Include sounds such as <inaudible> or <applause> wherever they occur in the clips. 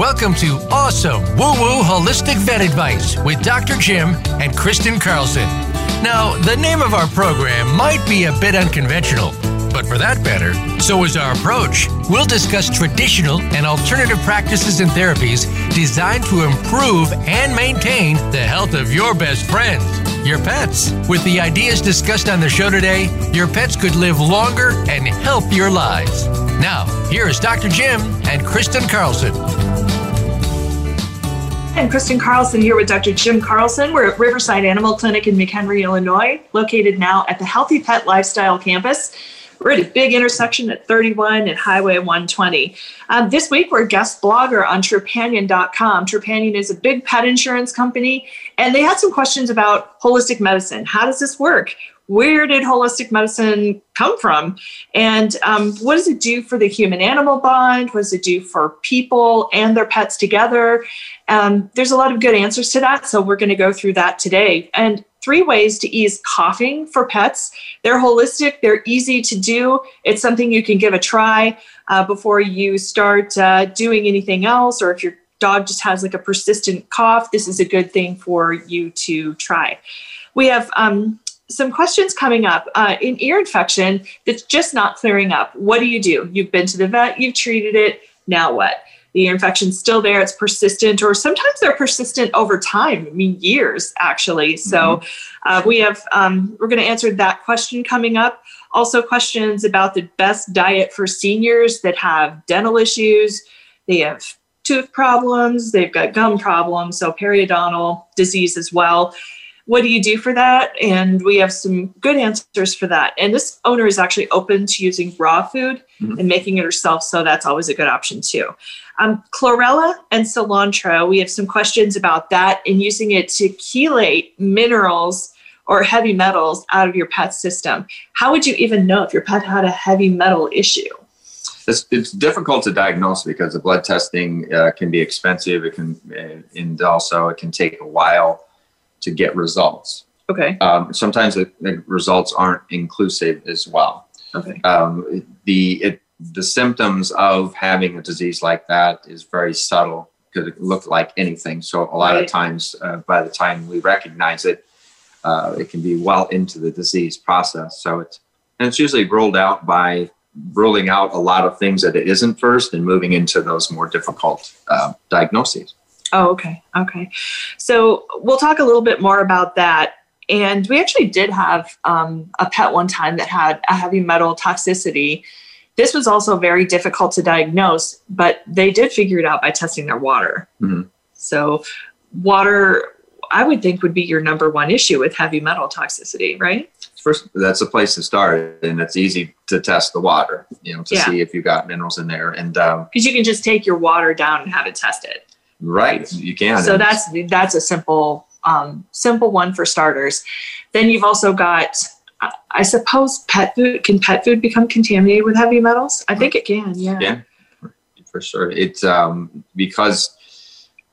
Welcome to Awesome Woo Woo Holistic Vet Advice with Dr. Jim and Kristen Carlson. Now, the name of our program might be a bit unconventional, but for that matter, so is our approach. We'll discuss traditional and alternative practices and therapies designed to improve and maintain the health of your best friends, your pets. With the ideas discussed on the show today, your pets could live longer and healthier lives. Now, here is Dr. Jim and Kristen Carlson. I'm Kristen Carlson here with Dr. Jim Carlson. We're at Riverside Animal Clinic in McHenry, Illinois, located now at the Healthy Pet Lifestyle Campus. We're at a big intersection at 31 and Highway 120. Um, this week, we're guest blogger on Trupanion.com. Trupanion is a big pet insurance company, and they had some questions about holistic medicine. How does this work? Where did holistic medicine come from? And um, what does it do for the human animal bond? What does it do for people and their pets together? Um, there's a lot of good answers to that. So we're going to go through that today. And three ways to ease coughing for pets. They're holistic, they're easy to do. It's something you can give a try uh, before you start uh, doing anything else, or if your dog just has like a persistent cough, this is a good thing for you to try. We have um, some questions coming up. Uh, in ear infection that's just not clearing up, what do you do? You've been to the vet, you've treated it, now what? The ear infection's still there, it's persistent, or sometimes they're persistent over time, I mean, years actually. So mm-hmm. uh, we have, um, we're going to answer that question coming up. Also, questions about the best diet for seniors that have dental issues, they have tooth problems, they've got gum problems, so periodontal disease as well what do you do for that? And we have some good answers for that. And this owner is actually open to using raw food mm-hmm. and making it herself. So that's always a good option too. Um, chlorella and cilantro, we have some questions about that and using it to chelate minerals or heavy metals out of your pet system. How would you even know if your pet had a heavy metal issue? It's, it's difficult to diagnose because the blood testing uh, can be expensive. It can, uh, and also it can take a while to get results. Okay. Um, sometimes the, the, results aren't inclusive as well. Okay. Um, the it, the symptoms of having a disease like that is very subtle. Could look like anything. So a lot right. of times, uh, by the time we recognize it, uh, it can be well into the disease process. So it's and it's usually ruled out by ruling out a lot of things that it isn't first and moving into those more difficult uh, diagnoses. Oh, okay. Okay. So we'll talk a little bit more about that. And we actually did have um, a pet one time that had a heavy metal toxicity. This was also very difficult to diagnose, but they did figure it out by testing their water. Mm-hmm. So, water, I would think, would be your number one issue with heavy metal toxicity, right? First, that's a place to start, and it's easy to test the water, you know, to yeah. see if you've got minerals in there. And because um, you can just take your water down and have it tested. Right, you can. So that's that's a simple um, simple one for starters. Then you've also got, I suppose, pet food. Can pet food become contaminated with heavy metals? I think it can. Yeah. Yeah, for sure. It's um, because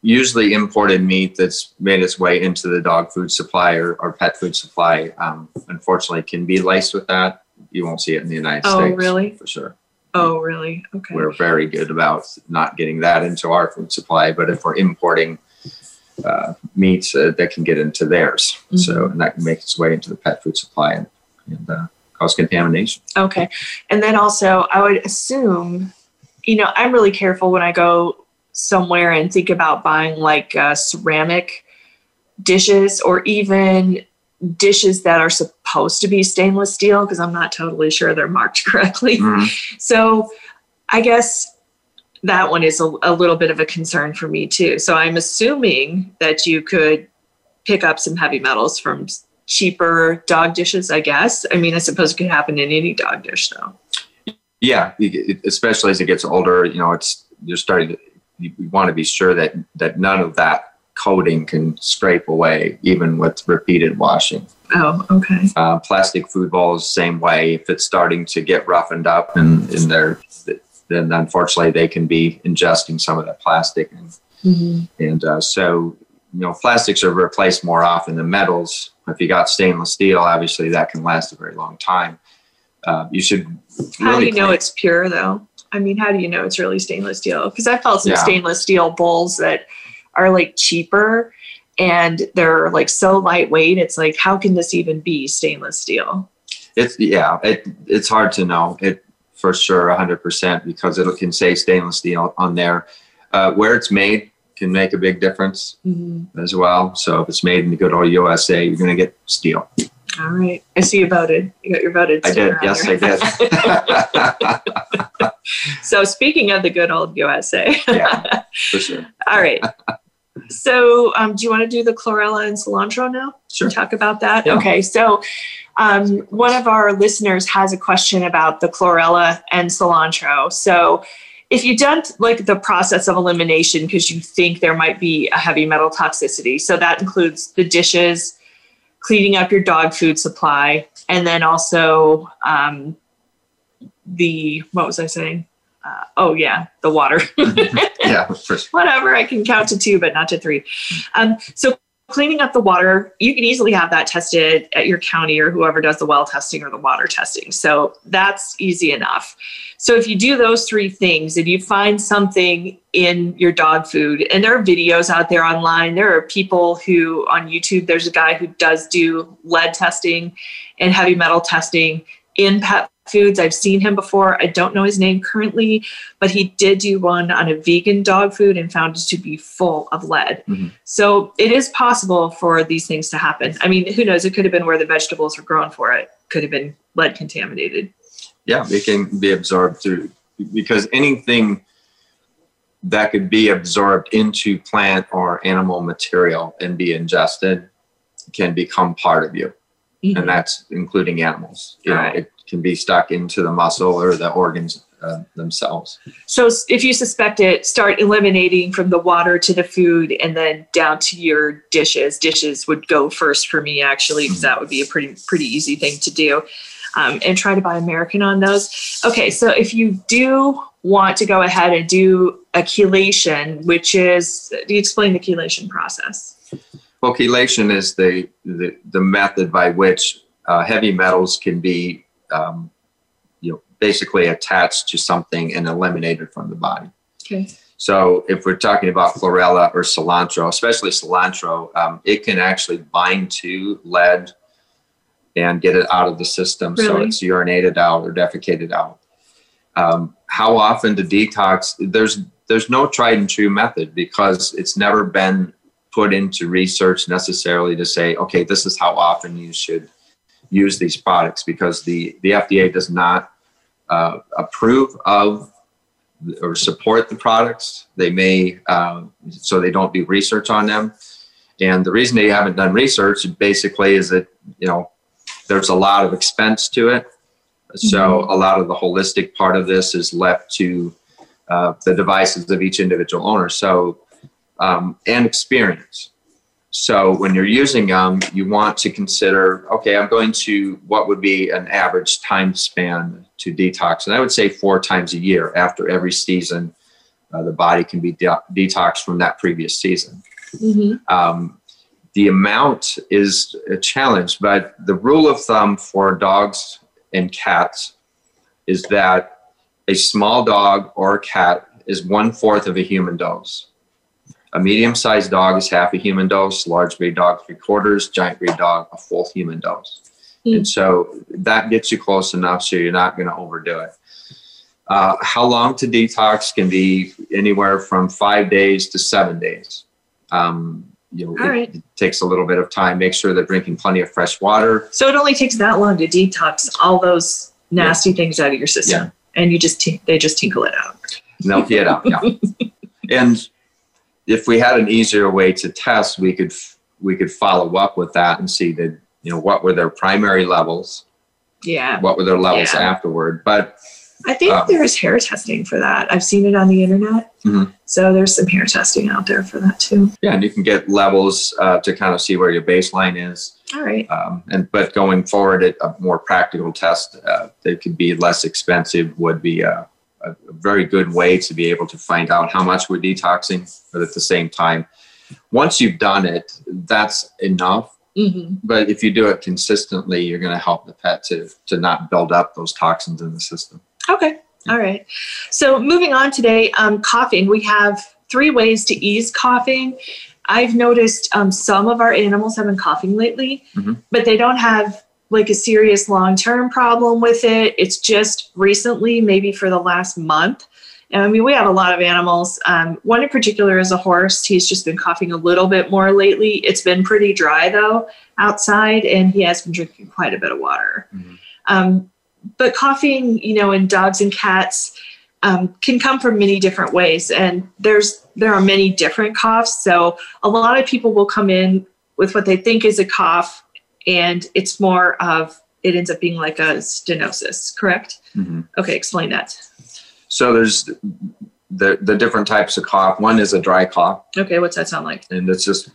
usually imported meat that's made its way into the dog food supply or, or pet food supply, um, unfortunately, can be laced with that. You won't see it in the United oh, States. Oh, really? For sure. Oh, really? Okay. We're very good about not getting that into our food supply, but if we're importing uh, meats, uh, that can get into theirs. Mm-hmm. So, and that can make its way into the pet food supply and, and uh, cause contamination. Okay. And then also, I would assume, you know, I'm really careful when I go somewhere and think about buying like uh, ceramic dishes or even dishes that are supposed to be stainless steel because I'm not totally sure they're marked <laughs> correctly. Mm-hmm. So I guess that one is a, a, little bit of a concern for me too. So I'm assuming that you could pick up some heavy metals from cheaper dog dishes, I guess. I mean, I suppose it could happen in any dog dish though. Yeah, especially as it gets older, you know, it's you're starting to you want to be sure that that none of that coating can scrape away even with repeated washing. Oh, okay. Uh, plastic food bowls, same way. If it's starting to get roughened up and in there, then unfortunately they can be ingesting some of that plastic. And, mm-hmm. and uh, so, you know, plastics are replaced more often than metals. If you got stainless steel, obviously that can last a very long time. Uh, you should. How do you know it's pure though? I mean, how do you know it's really stainless steel? Because I felt some Yeah. stainless steel bowls that are like cheaper and they're like so lightweight. It's like, how can this even be stainless steel? It's yeah, it it's hard to know it for sure, hundred percent, because it can say stainless steel on there. Uh, where it's made can make a big difference as well. So if it's made in the good old USA, you're going to get steel. All right. I see you voted. You got your voted. I did. Yes. I did. <laughs> <laughs> so speaking of the good old USA, yeah, for sure. <laughs> all right. So um, do you want to do the chlorella and cilantro now? Sure. talk about that? Yeah. Okay, so um, one of our listeners has a question about the chlorella and cilantro. So if you've done like the process of elimination because you think there might be a heavy metal toxicity, so that includes the dishes, cleaning up your dog food supply, and then also um, the what was I saying? Uh, oh yeah, the water. <laughs> Yeah, for sure. whatever i can count to two but not to three um, so cleaning up the water you can easily have that tested at your county or whoever does the well testing or the water testing so that's easy enough so if you do those three things and you find something in your dog food and there are videos out there online there are people who on youtube there's a guy who does do lead testing and heavy metal testing in pet foods i've seen him before i don't know his name currently but he did do one on a vegan dog food and found it to be full of lead. Mhm. So it is possible for these things to happen. I mean, who knows? It could have been where the vegetables were grown for it, could have been lead contaminated. Yeah, it can be absorbed through because anything that could be absorbed into plant or animal material and be ingested can become part of you. Mhm. and that's including animals. You know, it can be stuck into the muscle or the organs uh, themselves. So if you suspect it, start eliminating from the water to the food and then down to your dishes. Dishes would go first for me actually, because that would be a pretty pretty easy thing to do. Um, and try to buy American on those. Okay, so if you do want to go ahead and do a chelation, which is, do you explain the chelation process? Chelation is the, the, the method by which uh, heavy metals can be, um, you know, basically attached to something and eliminated from the body. Okay. So if we're talking about chlorella or cilantro, especially cilantro, um, it can actually bind to lead and get it out of the system. So it's urinated out or defecated out. Um, how often to detox? There's there's no tried and true method because it's never been put into research necessarily to say, okay, this is how often you should use these products because the the FDA does not uh, approve of or support the products. They may, um, so they don't do research on them. And the reason they haven't done research basically is that, you know, there's a lot of expense to it. So a lot of the holistic part of this is left to uh, the devices of each individual owner. So, um, and experience. So when you're using them, you want to consider, okay, I'm going to, what would be an average time span to detox? And I would say four times a year after every season, uh, the body can be de- detoxed from that previous season. Mm-hmm. Um, the amount is a challenge, but the rule of thumb for dogs and cats is that a small dog or a cat is one fourth of a human dose. A medium sized dog is half a human dose, large breed dog, three quarters, giant breed dog, a full human dose. Mm. And so that gets you close enough so you're not going to overdo it. Uh, how long to detox can be anywhere from five days to seven days. Um, you know, it, right. it takes a little bit of time. Make sure they're drinking plenty of fresh water. So it only takes that long to detox all those nasty things out of your system, and you just t- they just tinkle it out. they'll get out. Yeah. <laughs> and if we had an easier way to test, we could we could follow up with that and see that you know what were their primary levels, Yeah, what were their levels Yeah. afterward. But I think Um, there's hair testing for that. I've seen it on the internet. Mhm. So there's some hair testing out there for that too. yeah, and you can get levels uh, to kind of see where your baseline is. All right. Um, and but going forward, it, a more practical test uh, that could be less expensive would be a, a, very good way to be able to find out how much we're detoxing. But at the same time, once you've done it, that's enough. hmm But if you do it consistently, you're going to help the pet to to not build up those toxins in the system. Okay. All right. So moving on today, um, coughing. We have three ways to ease coughing. I've noticed um, some of our animals have been coughing lately, Mhm. but they don't have like a serious long term problem with it. It's just recently, maybe for the last month. And I mean, we have a lot of animals. Um, one in particular is a horse. He's just been coughing a little bit more lately. It's been pretty dry though outside, and he has been drinking quite a bit of water. Mhm. Um, but coughing, you know, in dogs and cats um, can come from many different ways, and there's there are many different coughs. So a lot of people will come in with what they think is a cough, and it's more of it ends up being like a stenosis. Correct? Mhm. Okay, explain that. So there's the the different types of cough. One is a dry cough, Okay, what's that sound like? and it's just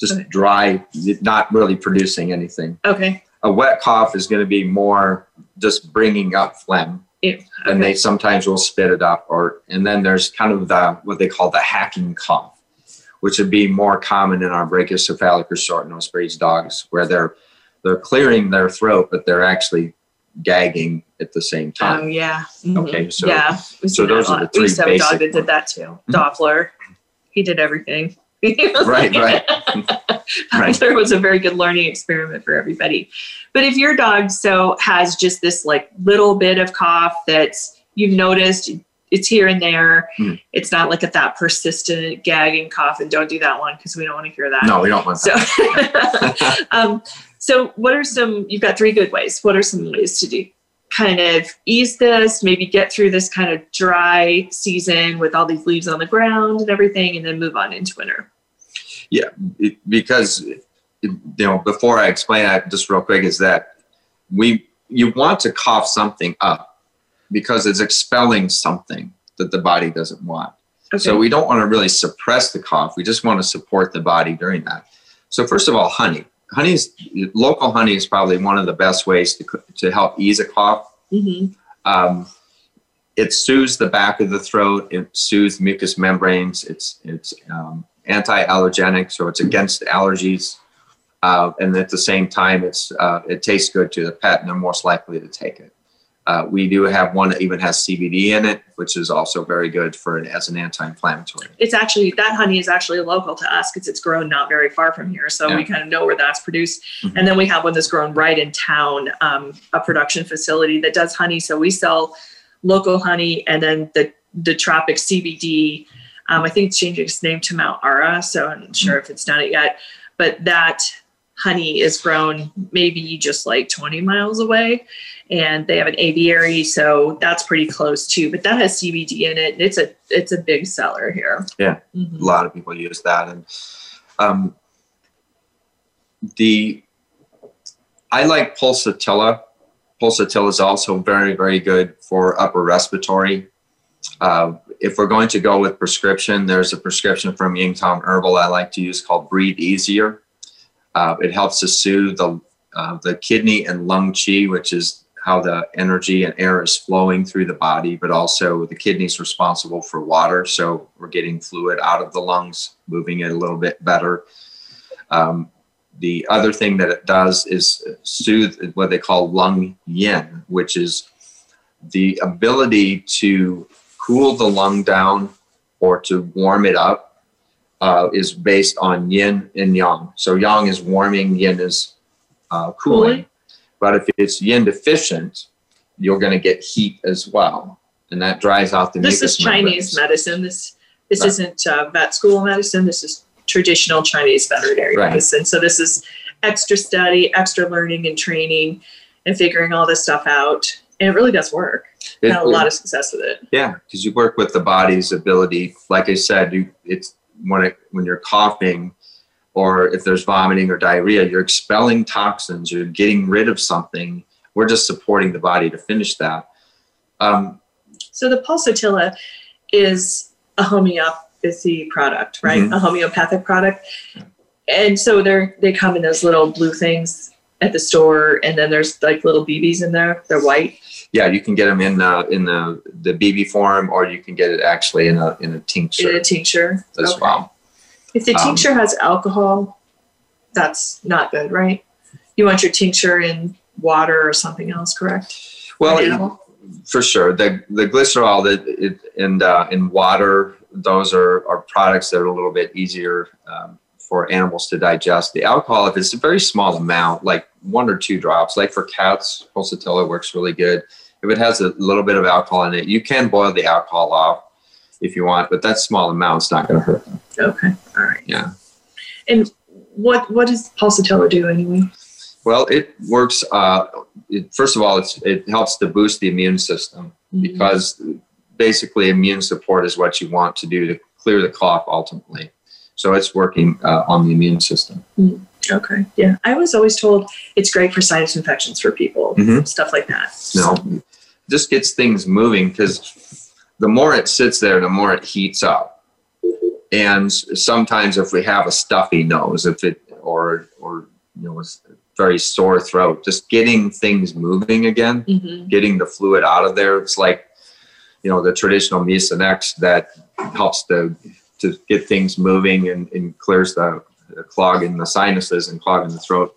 just Okay. dry, not really producing anything. Okay. A wet cough is going to be more just bringing up phlegm, Ew. and they sometimes will spit it up. Or and then there's kind of the what they call the hacking cough, which would be more common in our brachycephalic or short nose breeds dogs, where they're they're clearing their throat, but they're actually gagging at the same time. Oh time. yeah. Mhm. Okay, so- yeah, so those are the lot. We used to have three a dog that did that too. Mhm. Doppler. He did everything. <laughs> Right, right. <laughs> Right. Doppler was a very good learning experiment for everybody. But if your dog so has just this like little bit of cough that's you've noticed it's here and there, Mhm. it's not like a, that persistent gagging cough, and don't do that one because we don't want to hear that. No, we don't want So, that. <laughs> um, so what are some? You've got three good ways. What are some ways to do? Kind of ease this, maybe get through this kind of dry season with all these leaves on the ground and everything, and then move on into winter. Yeah, because you know before i explain that just real quick is that we you want to cough something up because it's expelling something that the body doesn't want Okay. so we don't want to really suppress the cough we just want to support the body during that so first of all honey honey is local honey is probably one of the best ways to, to help ease a cough hmm um, it soothes the back of the throat. It soothes mucous membranes. It's it's um, anti-allergenic, so it's against allergies. Uh, and at the same time, it's uh, it tastes good to the pet, and they're most likely to take it. Uh, we do have one that even has CBD in it, which is also very good for an, as an anti-inflammatory. It's actually that honey is actually local to us because it's grown not very far from here, so we kind of know where that's produced. Mhm. And then we have one that's grown right in town, um, a production facility that does honey. So we sell local honey, and then the the Tropic CBD. Um, I think it's changing its name to Mount Ara, so I'm not sure if it's done it yet. But that honey is grown maybe just like 20 miles away, and they have an aviary, so that's pretty close too. But that has CBD in it. and It's a it's a big seller here. Yeah. Mhm. a lot of people use that and um, the i like pulsatilla pulsatilla is also very very good for upper respiratory uh, if we're going to go with prescription there's a prescription from Jing Tang herbal i like to use called breathe easier uh, it helps to soothe the, uh, the kidney and lung qi which is how the energy and air is flowing through the body, but also the kidneys responsible for water. So we're getting fluid out of the lungs, moving it a little bit better. Um, the other thing that it does is soothe what they call lung yin, which is the ability to cool the lung down or to warm it up uh, is based on yin and yang. So yang is warming, yin is uh, cooling. But if it's yin deficient, you're going to get heat as well, and that dries out the This is Chinese membranes. medicine. This this Right. isn't uh, vet school medicine. This is traditional Chinese veterinary Right. medicine. So this is extra study, extra learning and training, and figuring all this stuff out. And it really does work. It- Had a lot of success with it. Yeah, because you work with the body's ability. Like I said, you it's when it when you're coughing, or if there's vomiting or diarrhea, you're expelling toxins. You're getting rid of something. We're just supporting the body to finish that. Um, So the pulsatilla is a homeopathy product, right? Mhm. A homeopathic product. And so they're they come in those little blue things at the store, and then there's like little BBs in there. They're white. yeah, you can get them in uh, in the the BB form, or you can get it actually in a in a tincture in a tincture as Okay. well. If the Um, tincture has alcohol, that's not good, right? You want your tincture in water or something else, correct? Well, it- for sure. The the glycerol that it, and uh, in water, those are, are products that are a little bit easier um, for animals to digest. The alcohol, if it's a very small amount, like one or two drops, like for cats, pulsatilla works really good. If it has a little bit of alcohol in it, you can boil the alcohol off if you want, but that small amount's not going to hurt them. Okay. All right. Yeah. And what what does pulsatilla do anyway? Well, it works. Uh, it, first of all, it's, it helps to boost the immune system Mm-hmm. because basically immune support is what you want to do to clear the cough ultimately. So it's working uh, on the immune system. Okay. Yeah. I was always told it's great for sinus infections for people, Mhm. stuff like that. No, just gets things moving because the more it sits there, the more it heats up. And sometimes if we have a stuffy nose, if it or or you know, a very sore throat, just getting things moving again Mm-hmm. getting the fluid out of there. It's like, you know, the traditional Mucinex that helps to to get things moving and, and clears the, the clog in the sinuses and clog in the throat,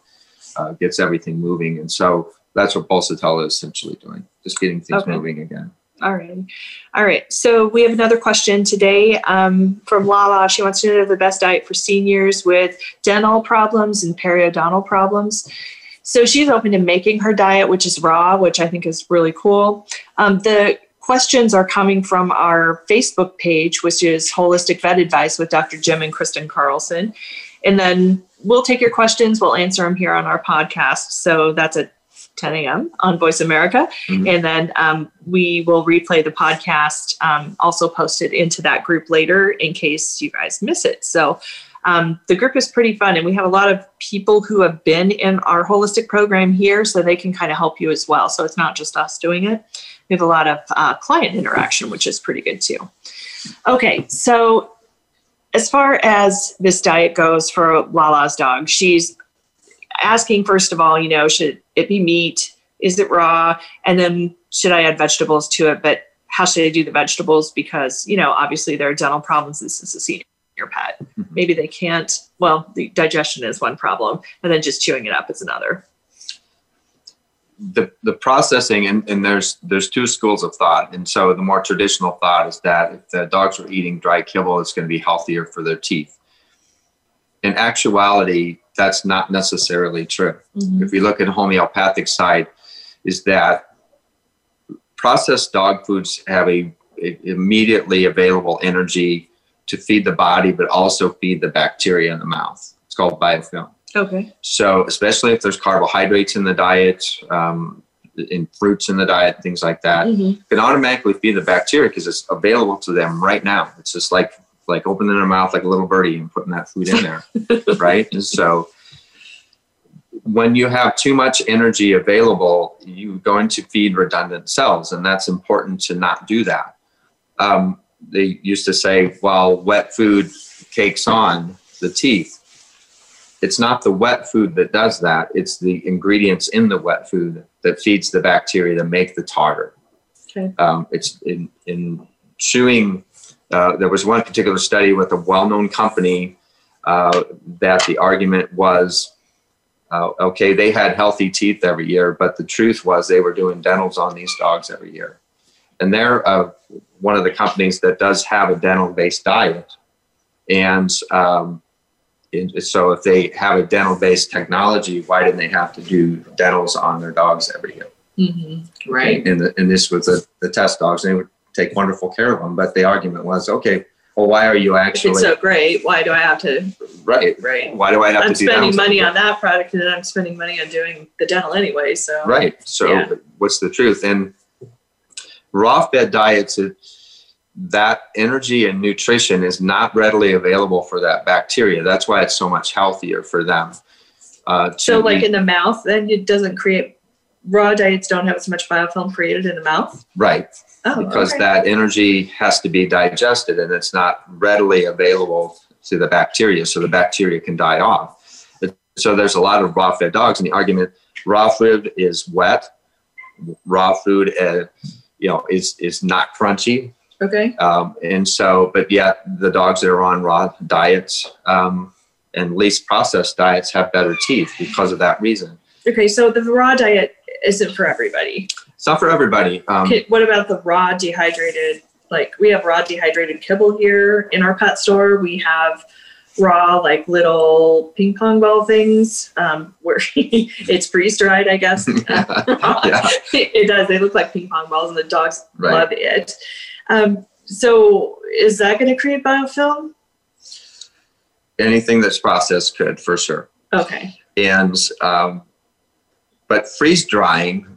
uh, gets everything moving. And so that's what Pulsatilla is essentially doing, just getting things Okay. moving again. All right. All right. So we have another question today um, from Lala. She wants to know the best diet for seniors with dental problems and periodontal problems. So she's open to making her diet, which is raw, which I think is really cool. Um, the questions are coming from our Facebook page, which is Holistic Vet Advice with Dr. Jim and Kristen Carlson. And then we'll take your questions. We'll answer them here on our podcast. So that's at 10 a.m. on Voice America. Mhm. And then um, we will replay the podcast, um, also post it into that group later in case you guys miss it. So um, the group is pretty fun, and we have a lot of people who have been in our holistic program here, so they can kind of help you as well. So it's not just us doing it. We have a lot of uh, client interaction, which is pretty good too. Okay, so as far as this diet goes for Lala's dog, she's asking first of all, you know, should it be meat? Is it raw? And then should I add vegetables to it? But how should I do the vegetables? Because, you know, obviously there are dental problems. This is a senior pet. Mhm. Maybe they can't, well, the digestion is one problem, and then just chewing it up is another. the the processing and, and there's there's two schools of thought and so the more traditional thought is that if the dogs are eating dry kibble it's going to be healthier for their teeth in actuality that's not necessarily true if we look at homeopathic side is that processed dog foods have a, a immediately available energy to feed the body but also feed the bacteria in the mouth it's called biofilm Okay. so, especially if there's carbohydrates in the diet, um, in fruits in the diet, things like that, Mhm. can automatically feed the bacteria because it's available to them right now. It's just like like opening their mouth like a little birdie and putting that food in there, <laughs> right? And so, when you have too much energy available, you're going to feed redundant cells, and that's important to not do that. Um, they used to say, well, wet food cakes on the teeth." it's not the wet food that does that. It's the ingredients in the wet food that feeds the bacteria to make the tartar. Okay. Um, it's in, in chewing. Uh, there was one particular study with a well-known company uh, that the argument was, uh, okay, they had healthy teeth every year, but the truth was they were doing dentals on these dogs every year. And they're uh, one of the companies that does have a dental-based diet, and um, so if they have a dental based technology, why didn't they have to do dentals on their dogs every year? Mhm. Right. And, the, and this was the, the test dogs, and they would take wonderful care of them. But the argument was, okay, well, why are you actually it's so great, why do I have to? right? Right. Why do I have I'm to do spending money on that product, and then I'm spending money on doing the dental anyway. So Right. So Yeah. what's the truth? And raw fed diets, it, that energy and nutrition is not readily available for that bacteria. That's why it's so much healthier for them. Uh, So, like eat- in the mouth, then it doesn't create raw diets. Don't have as much biofilm created in the mouth. right. Oh, because okay. that energy has to be digested and it's not readily available to the bacteria so the bacteria can die off so there's a lot of raw fed dogs and the argument raw food is wet raw food uh, you know is is not crunchy okay. um, and so but yet the dogs that are on raw diets um, and least processed diets have better teeth because of that reason Okay. So the raw diet isn't for everybody. Not for everybody. Um, what about the raw dehydrated? Like we have raw dehydrated kibble here in our pet store. We have raw like little ping pong ball things um, <laughs> where it's freeze dried, I guess. <laughs> yeah, it does. They look like ping pong balls, and the dogs Right. love it. Um, so, is that going to create biofilm? anything that's processed could for sure. Okay. and um, but freeze drying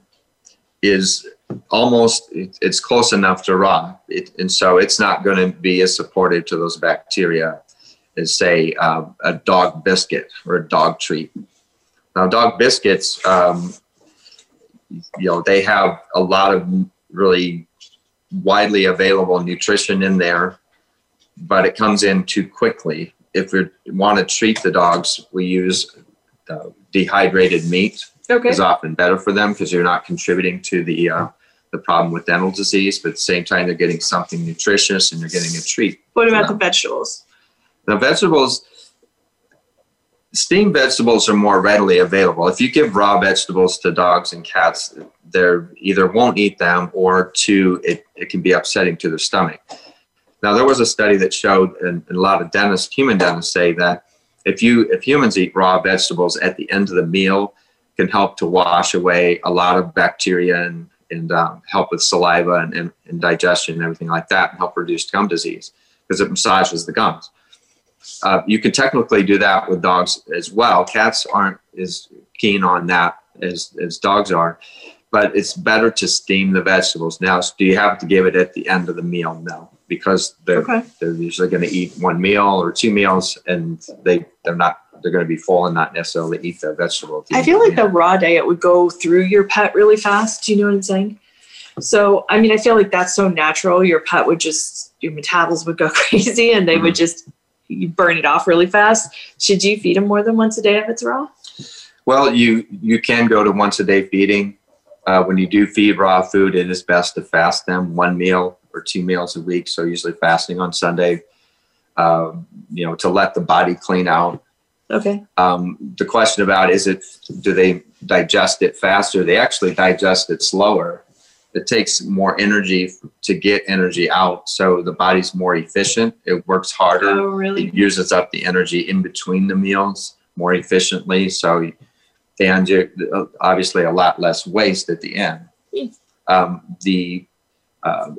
is almost it's close enough to raw it, and so it's not going to be as supportive to those bacteria as say um, a dog biscuit or a dog treat. Now dog biscuits um, you know they have a lot of really widely available nutrition in there but it comes in too quickly. If we want to treat the dogs we use uh, dehydrated meat Okay. is often better for them because you're not contributing to the uh, the problem with dental disease, but at the same time they're getting something nutritious and they're getting a treat. What about the vegetables? The vegetables, steamed vegetables are more readily available. If you give raw vegetables to dogs and cats, they're either won't eat them or two, it, it can be upsetting to their stomach. Now there was a study that showed, and, and a lot of dentists, human dentists say that if you if humans eat raw vegetables at the end of the meal, can help to wash away a lot of bacteria and and um, help with saliva and, and, and digestion and everything like that, and help reduce gum disease because it massages the gums. Uh, you can technically do that with dogs as well. Cats aren't as keen on that as, as dogs are, but it's better to steam the vegetables. Now, do you have to give it at the end of the meal? No, because they're, Okay. they're usually going to eat one meal or two meals and they, they're not, they're going to be full and not necessarily eat their vegetable. I feel like the raw diet would go through your pet really fast. Do you know what I'm saying? So, I mean, I feel like that's so natural. Your pet would just, your metabolism would go <laughs> crazy and they would just you burn it off really fast. Should you feed them more than once a day if it's raw? Well, you you can go to once a day feeding. Uh, when you do feed raw food, it is best to fast them one meal or two meals a week. So usually fasting on Sunday, um, you know, to let the body clean out. Okay. Um, the question about is it do they digest it faster? They actually digest it slower. It takes more energy to get energy out, so the body's more efficient. It works harder Oh, really? it uses up the energy in between the meals more efficiently. So, and you obviously a lot less waste at the end. Mm. Um, the uh,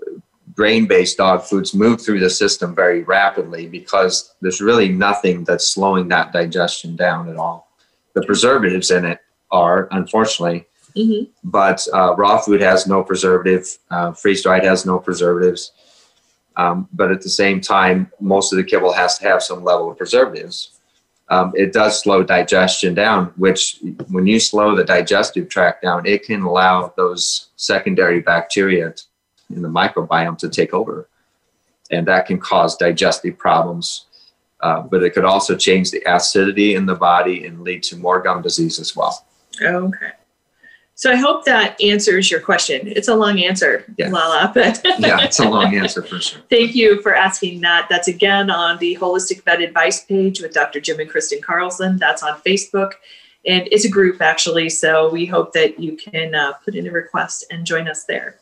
grain-based dog foods move through the system very rapidly because there's really nothing that's slowing that digestion down at all. The preservatives in it are, unfortunately, hmm but uh, raw food has no preservative. Uh, freeze dried has no preservatives. Um, but at the same time, most of the kibble has to have some level of preservatives. Um, it does slow digestion down, which when you slow the digestive tract down, it can allow those secondary bacteria in the microbiome to take over. And that can cause digestive problems. Uh, but it could also change the acidity in the body and lead to more gum disease as well. Okay. So I hope that answers your question. It's a long answer, Yeah. Lala, <laughs> but Yeah, it's a long answer for sure. <laughs> Thank you for asking that. That's again on the Holistic Vet Advice page with Dr. Jim and Kristen Carlson. That's on Facebook. And it's a group actually. So we hope that you can uh, put in a request and join us there.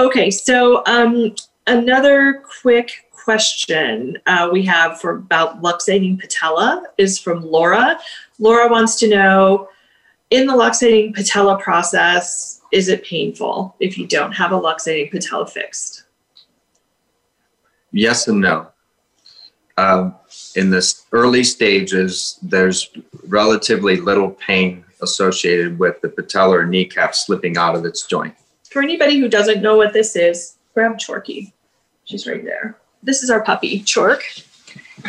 Okay, so um, another quick question uh, we have for about luxating patella is from Laura. Laura wants to know in the luxating patella process, is it painful if you don't have a luxating patella fixed? yes and no. Um, in the early stages, there's relatively little pain associated with the patellar kneecap slipping out of its joint. For anybody who doesn't know what this is, grab Chorky. She's right there. This is our puppy, Chork.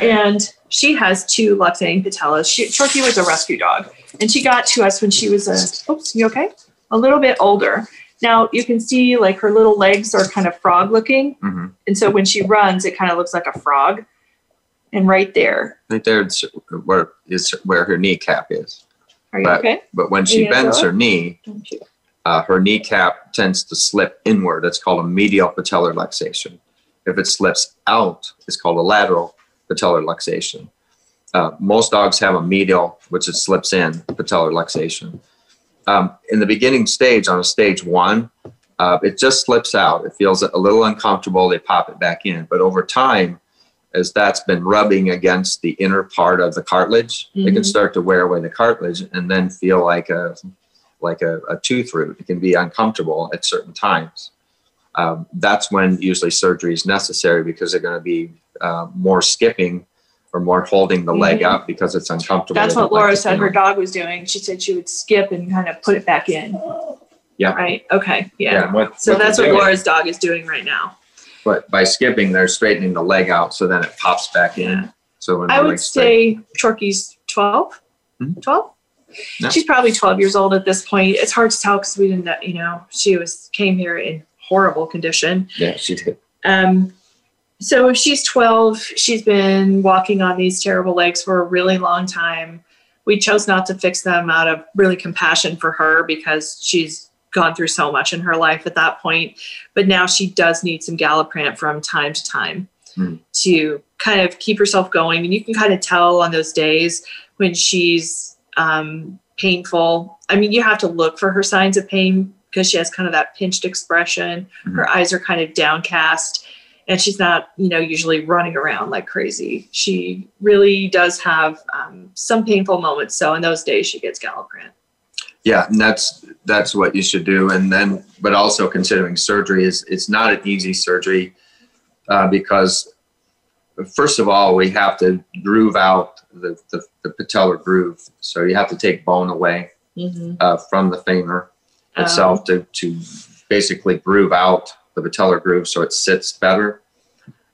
And she has two luxating patellas. She, Chorky was a rescue dog. And she got to us when she was a, oops, you okay? A little bit older. Now you can see like her little legs are kind of frog looking. hmm And so when she runs, it kind of looks like a frog. And right there, Right there is where is where her kneecap is. are you Right. okay? But when she bends her knee? Uh, her kneecap tends to slip inward. That's called a medial patellar luxation. If it slips out, it's called a lateral patellar luxation. Uh, most dogs have a medial, which it slips in, patellar luxation. Um, in the beginning stage, on a stage one, uh, it just slips out. It feels a little uncomfortable. They pop it back in. But over time, as that's been rubbing against the inner part of the cartilage, mm-hmm. it can start to wear away the cartilage and then feel like a like a, a tooth root. It can be uncomfortable at certain times. Um, that's when usually surgery is necessary because they're going to be uh, more skipping or more holding the leg mm-hmm. up because it's uncomfortable. That's what Laura said her dog was doing. She said she would skip and kind of put it back in. Yeah. Right. Okay. Yeah. yeah what, so what that's what doing, Laura's dog is doing right now. But by skipping, they're straightening the leg out so then it pops back in. Yeah. So I would say Chorky's 12. Mm-hmm. 12? No. She's probably 12 years old at this point. It's hard to tell because we didn't, you know, she was came here in horrible condition. Yeah, she did. Um, so if she's 12. She's been walking on these terrible legs for a really long time. We chose not to fix them out of really compassion for her because she's gone through so much in her life at that point. But now she does need some Galliprant from time to time mm. to kind of keep herself going. And you can kind of tell on those days when she's um, painful. I mean, you have to look for her signs of pain because she has kind of that pinched expression. Mm. Her eyes are kind of downcast and she's not you know usually running around like crazy she really does have um, some painful moments so in those days she gets Galliprant yeah and that's that's what you should do and then but also considering surgery is it's not an easy surgery uh, because first of all we have to groove out the, the, the patellar groove so you have to take bone away mm-hmm. uh, from the femur itself um, to, to basically groove out the patellar groove so it sits better.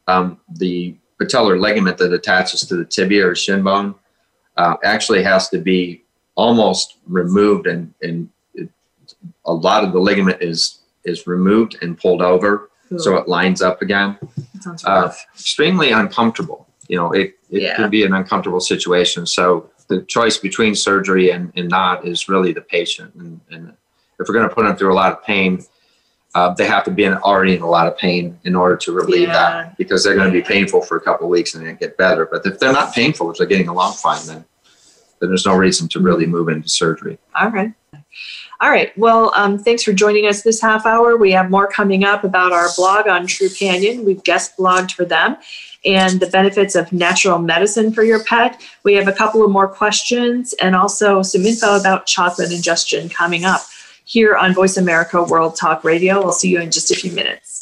Um, the patellar ligament that attaches to the tibia or shin bone uh, actually has to be almost removed, and, and it, a lot of the ligament is is removed and pulled over, cool. so it lines up again. Uh, extremely uncomfortable. You know, it, it yeah. can be an uncomfortable situation. So the choice between surgery and, and not is really the patient. And, and if we're going to put them through a lot of pain, uh, they have to be in, already in a lot of pain in order to relieve yeah. that because they're going to be painful for a couple of weeks and then get better. But if they're not painful, if they're getting along fine, then, then there's no reason to really move into surgery. All right. All right. Well, um, thanks for joining us this half hour. We have more coming up about our blog on Trupanion. We've guest blogged for them and the benefits of natural medicine for your pet. We have a couple of more questions and also some info about chocolate ingestion coming up here on Voice America World Talk Radio. We'll see you in just a few minutes.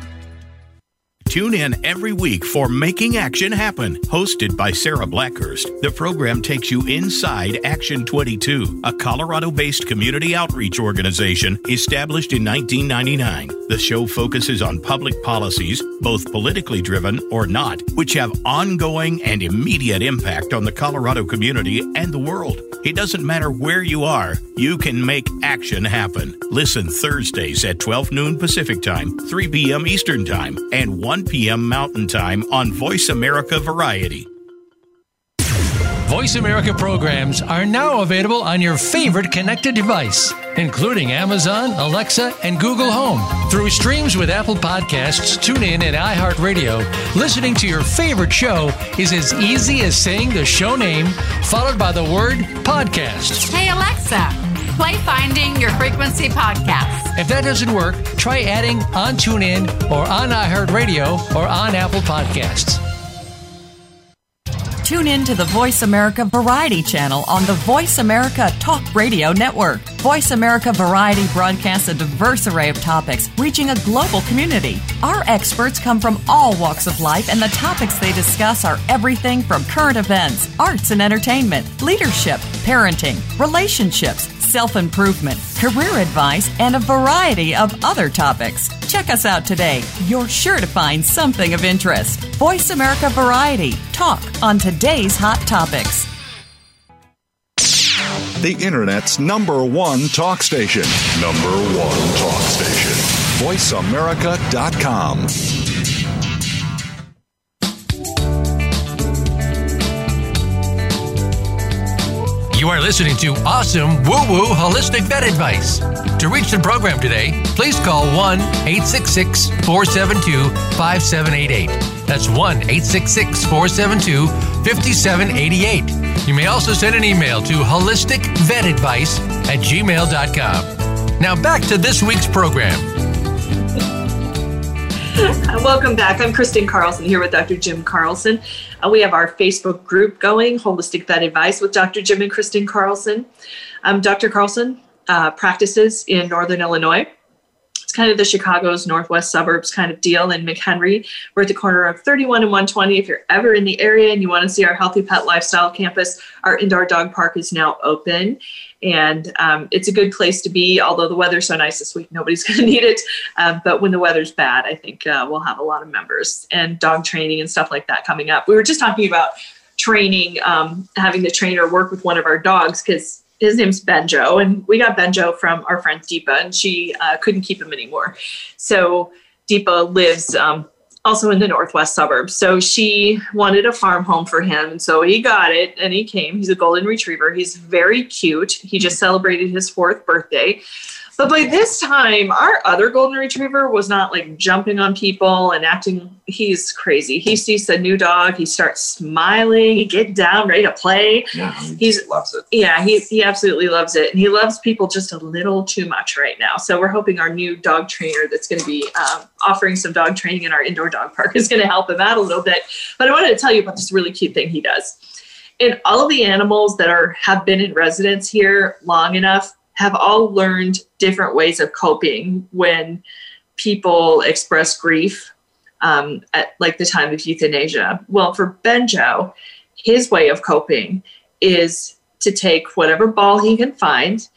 Tune in every week for Making Action Happen, hosted by Sarah Blackhurst. The program takes you inside Action 22, a Colorado based community outreach organization established in 1999. The show focuses on public policies, both politically driven or not, which have ongoing and immediate impact on the Colorado community and the world. It doesn't matter where you are, you can make action happen. Listen Thursdays at 12 noon Pacific Time, 3 p.m. Eastern Time, and 1 p.m. Mountain Time on Voice America Variety. Voice America programs are now available on your favorite connected device, including Amazon, Alexa, and Google Home. Through streams with Apple Podcasts, TuneIn, and iHeartRadio, listening to your favorite show is as easy as saying the show name followed by the word podcast. Hey, Alexa, play Finding Your Frequency podcast. If that doesn't work, try adding on TuneIn or on iHeartRadio or on Apple Podcasts. Tune in to the Voice America Variety channel on the Voice America Talk Radio Network. Voice America Variety broadcasts a diverse array of topics, reaching a global community. Our experts come from all walks of life, and the topics they discuss are everything from current events, arts and entertainment, leadership, parenting, relationships, self improvement, career advice, and a variety of other topics. Check us out today. You're sure to find something of interest. Voice America Variety. Talk on today's hot topics. The Internet's number one talk station. Number one talk station. VoiceAmerica.com. You are listening to awesome woo woo holistic vet advice. To reach the program today, please call 1 866 472 5788. That's 1 866 472 5788. You may also send an email to holisticvetadvice at gmail.com. Now back to this week's program. <laughs> Welcome back. I'm Kristen Carlson here with Dr. Jim Carlson. Uh, we have our Facebook group going, Holistic Vet Advice with Dr. Jim and Kristen Carlson. Um, Dr. Carlson uh, practices in Northern Illinois. It's kind of the Chicago's northwest suburbs kind of deal in McHenry. We're at the corner of 31 and 120. If you're ever in the area and you want to see our Healthy Pet Lifestyle campus, our indoor dog park is now open. And um, it's a good place to be, although the weather's so nice this week, nobody's <laughs> going to need it. Um, but when the weather's bad, I think uh, we'll have a lot of members and dog training and stuff like that coming up. We were just talking about training, um, having the trainer work with one of our dogs because his name's Benjo, and we got Benjo from our friend Deepa, and she uh, couldn't keep him anymore. So Deepa lives um, also in the northwest suburbs. So she wanted a farm home for him, and so he got it, and he came. He's a golden retriever. He's very cute. He just celebrated his fourth birthday. But by this time, our other golden retriever was not like jumping on people and acting. He's crazy. He sees a new dog, he starts smiling, he get down, ready to play. Yeah, he He's- loves it. Yeah, he, he absolutely loves it. And he loves people just a little too much right now. So we're hoping our new dog trainer that's going to be um, offering some dog training in our indoor dog park <laughs> is going to help him out a little bit. But I wanted to tell you about this really cute thing he does. And all of the animals that are have been in residence here long enough have all learned different ways of coping when people express grief um, at like the time of euthanasia. Well, for Benjo, his way of coping is to take whatever ball he can find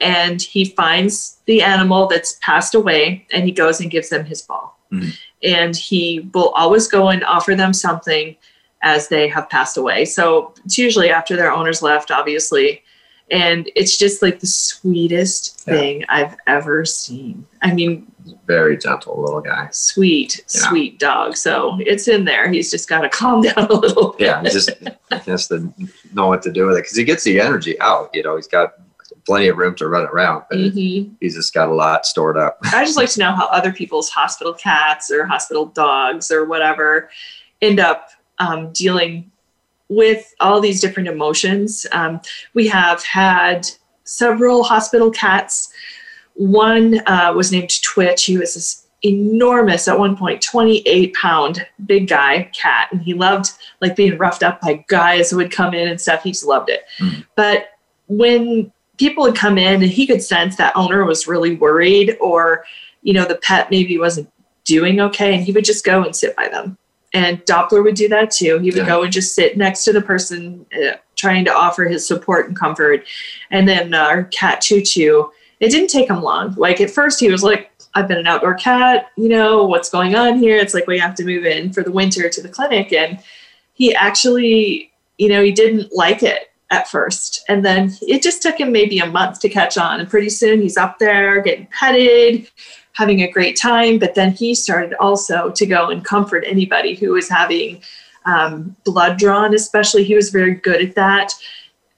and he finds the animal that's passed away and he goes and gives them his ball. Mhm. And he will always go and offer them something as they have passed away. So it's usually after their owners left, obviously. And it's just like the sweetest Yeah. thing I've ever seen. I mean, Very gentle little guy. sweet, Yeah. sweet dog. So it's in there. He's just got to <laughs> calm down a little. bit. Yeah, he just has to know what to do with it because he gets the energy out. You know, he's got plenty of room to run around, but Mhm. he's just got a lot stored up. I just like to know how other people's hospital cats or hospital dogs or whatever end up um, dealing with all these different emotions. Um, we have had several hospital cats. One uh, was named Twitch. He was this enormous, at one point, 28 pound big guy cat. And he loved like being roughed up by guys who would come in and stuff. He just loved it. Mhm. But when people would come in and he could sense that owner was really worried or you know the pet maybe wasn't doing okay and he would just go and sit by them and doppler would do that too he would Yeah. go and just sit next to the person uh, trying to offer his support and comfort and then uh, our cat choo choo it didn't take him long like at first he was like i've been an outdoor cat you know what's going on here it's like we have to move in for the winter to the clinic and he actually you know he didn't like it at first. And then it just took him maybe a month to catch on. And pretty soon he's up there getting petted, having a great time. But then he started also to go and comfort anybody who was having um, blood drawn, especially. He was very good at that.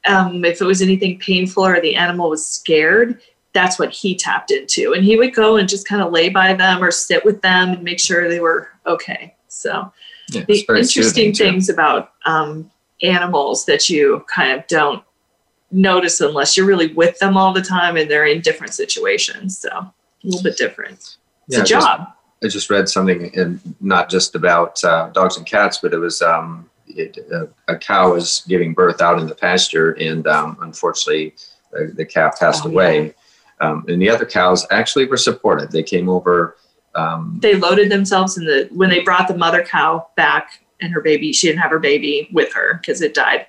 Um, if it was anything painful or the animal was scared, that's what he tapped into. And he would go and just kind of lay by them or sit with them and make sure they were okay. So Yeah, the interesting soothing, too. things about um, animals that you kind of don't notice unless you're really with them all the time and they're in different situations. So a little bit different. It's Yeah, a I just- job. I just read something, in, not just about uh, dogs and cats, but it was um, it, a, a cow was giving birth out in the pasture, and um, unfortunately, the, the calf passed Oh, away. Um, and the other cows actually were supportive. They came over. Um, they loaded themselves in the when they brought the mother cow back and her baby she didn't have her baby with her because it died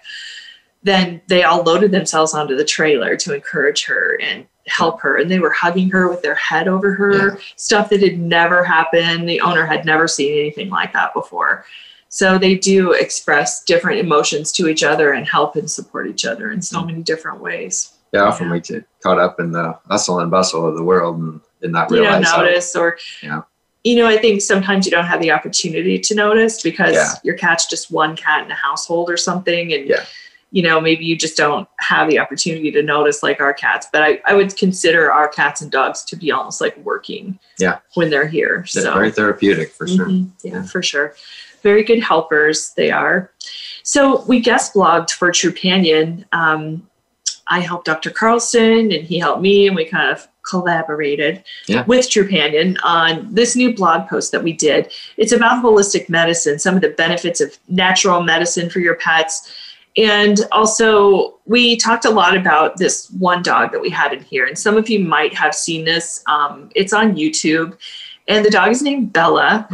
then they all loaded themselves onto the trailer to encourage her and help her and they were hugging her with their head over her. Stuff that had never happened. The owner had never seen anything like that before. So they do express different emotions to each other and help and support each other in so mm. many different ways. Yeah, often we get caught up in the hustle and bustle of the world and, and not you don't realize how- notice or Yeah. you know i think sometimes you don't have the opportunity to notice because Yeah. your cat's just one cat in a household or something and Yeah. You know, maybe you just don't have the opportunity to notice like our cats. But I, I would consider our cats and dogs to be almost like working Yeah. when they're here. It's So very therapeutic for sure. Mhm. Yeah, for sure. Very good helpers, they are. So we guest blogged for Trupanion. Um, I helped Dr. Carlson and he helped me, and we kind of collaborated Yeah. with Trupanion on this new blog post that we did. It's about holistic medicine, some of the benefits of natural medicine for your pets. And also, we talked a lot about this one dog that we had in here. And some of you might have seen this. Um, it's on YouTube. And the dog is named Bella.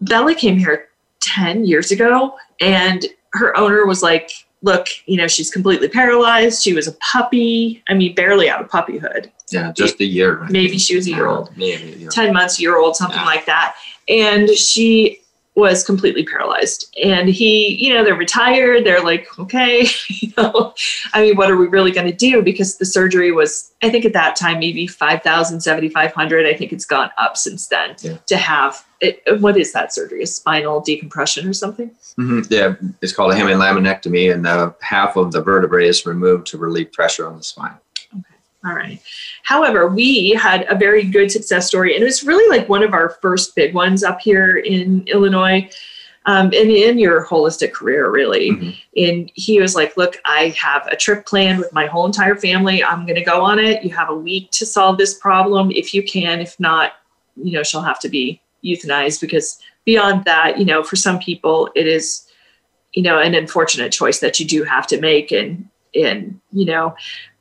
Bella came here 10 years ago, and her owner was like, Look, you know, she's completely paralyzed. She was a puppy. I mean, barely out of puppyhood. Yeah, just a year. Maybe she was a year old. Maybe. Yeah. 10 months, year old, something Yeah. like that. And she was completely paralyzed. And he, you know, they're retired. They're like, okay, <laughs> you know, I mean, what are we really going to do? Because the surgery was, I think at that time, maybe 5,000, 7,500. I think it's gone up since then Yeah. to have it. What is that surgery? A spinal decompression or something? hmm Yeah, it's called a hemilaminectomy, and uh, half of the vertebrae is removed to relieve pressure on the spine. All right. However, we had a very good success story, and it was really like one of our first big ones up here in Illinois, um, and in your holistic career, really. Mhm. And he was like, "Look, I have a trip planned with my whole entire family. I'm going to go on it. You have a week to solve this problem if you can. If not, you know, she'll have to be euthanized because beyond that, you know, for some people, it is, you know, an unfortunate choice that you do have to make, and and you know."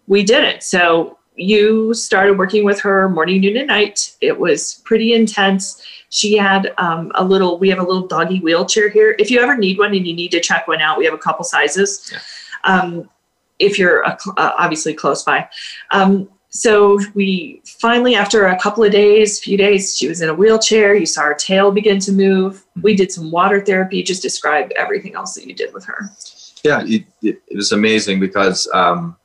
we did it. So you started working with her morning, noon, and night. It was pretty intense. She had um, a little, we have a little doggy wheelchair here. If you ever need one and you need to check one out, we have a couple sizes. Yeah. Um, if you're uh, uh, obviously close by. Um, so we finally, after a couple of days, few days, she was in a wheelchair. You saw her tail begin to move. We did some water therapy. Just describe everything else that you did with her. Yeah, it, it, it was amazing because um,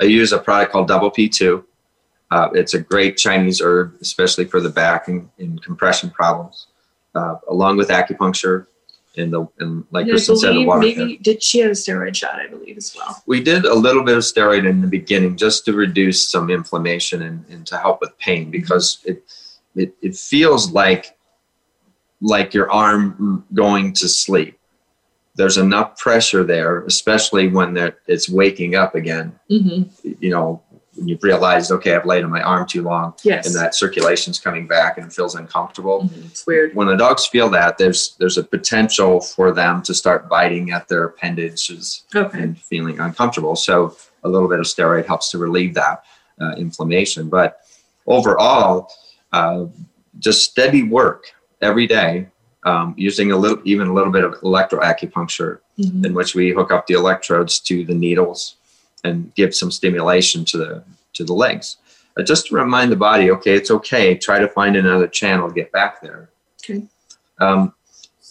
I use a product called Double P2. Uh, it's a great Chinese herb, especially for the back and, and compression problems, uh, along with acupuncture and the and like Kristen said, the water. maybe did she have a steroid shot? I believe as well. We did a little bit of steroid in the beginning just to reduce some inflammation and, and to help with pain because it, it it feels like like your arm going to sleep. There's enough pressure there, especially when it's waking up again. Mm-hmm. You know, when you've realized, okay, I've laid on my arm too long, Yes. and that circulation's coming back and it feels uncomfortable Mhm. It's weird. when the dogs feel that there's there's a potential for them to start biting at their appendages Okay. and feeling uncomfortable so a little bit of steroid helps to relieve that uh, inflammation but overall uh, just steady work every day um, using a little even a little bit of electroacupuncture Mhm. in which we hook up the electrodes to the needles and give some stimulation to the to the legs uh, just to remind the body okay it's okay try to find another channel get back there Okay. um,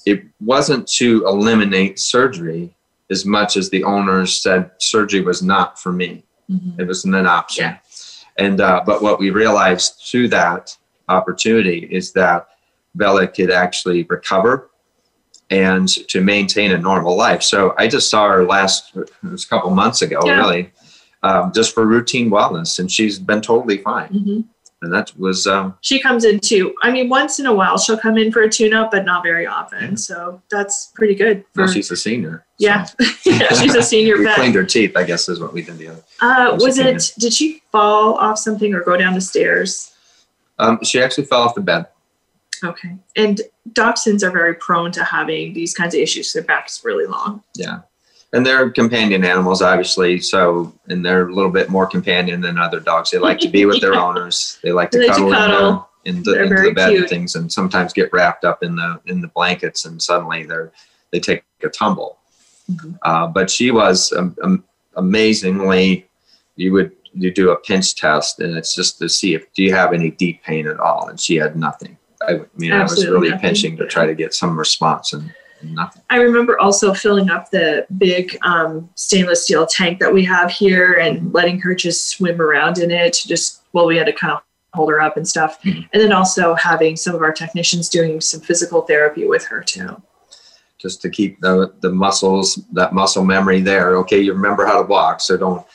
it wasn't to eliminate surgery as much as the owners said surgery was not for me Mhm. it wasn't an option Yeah. and uh, but what we realized through that opportunity is that bella could actually recover and to maintain a normal life so i just saw her last it was a couple months ago Yeah. really um, just for routine wellness and she's been totally fine Mhm. and that was um, She comes in too. I mean, once in a while she'll come in for a tune-up, but not very often. So that's pretty good. for- she's a senior yeah, so. <laughs> yeah, she's a senior <laughs> we cleaned her teeth i guess is what we did the other Uh, was it? Did she fall off something or go down the stairs? um, she actually fell off the bed Okay. And dachshunds are very prone to having these kinds of issues. Their back's really long. Yeah. And they're companion animals, obviously. So, and they're a little bit more companion than other dogs. They like to be with <laughs> their owners. They like to They like to cuddle, cuddle. in the, in the, into the bed cute. and things, and sometimes get wrapped up in the in the blankets, and suddenly they're they take a tumble. Mhm. Uh, but she was um, um, amazingly. You would you do a pinch test, and it's just to see if do you have any deep pain at all, and she had nothing. I mean, I was really nothing. pinching to try to get some response, and, nothing. I remember also filling up the big um, stainless steel tank that we have here and letting her just swim around in it. Just well, we had to kind of hold her up and stuff, Mhm. and then also having some of our technicians doing some physical therapy with her too. just to keep the the muscles that muscle memory there. Okay, you remember how to walk, so don't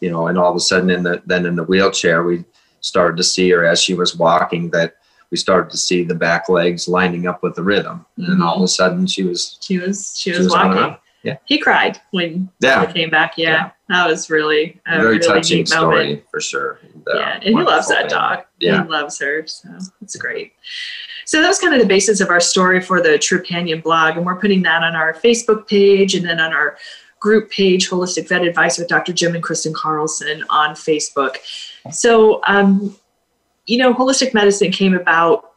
you know. And all of a sudden, in the then in the wheelchair, we started to see her as she was walking that we started to see the back legs lining up with the rhythm, and all of a sudden she was She was she She was was walking. Yeah. He cried when Yeah. he came back. Yeah. Yeah. That was really a very really touching story moment. for sure. The yeah, and he loves that thing. dog. Yeah. He loves her. So it's great. So that was kind of the basis of our story for the Trupanion blog. And we're putting that on our Facebook page and then on our group page, Holistic Vet Advice with Dr. Jim and Kristen Carlson on Facebook. So, um, you know, holistic medicine came about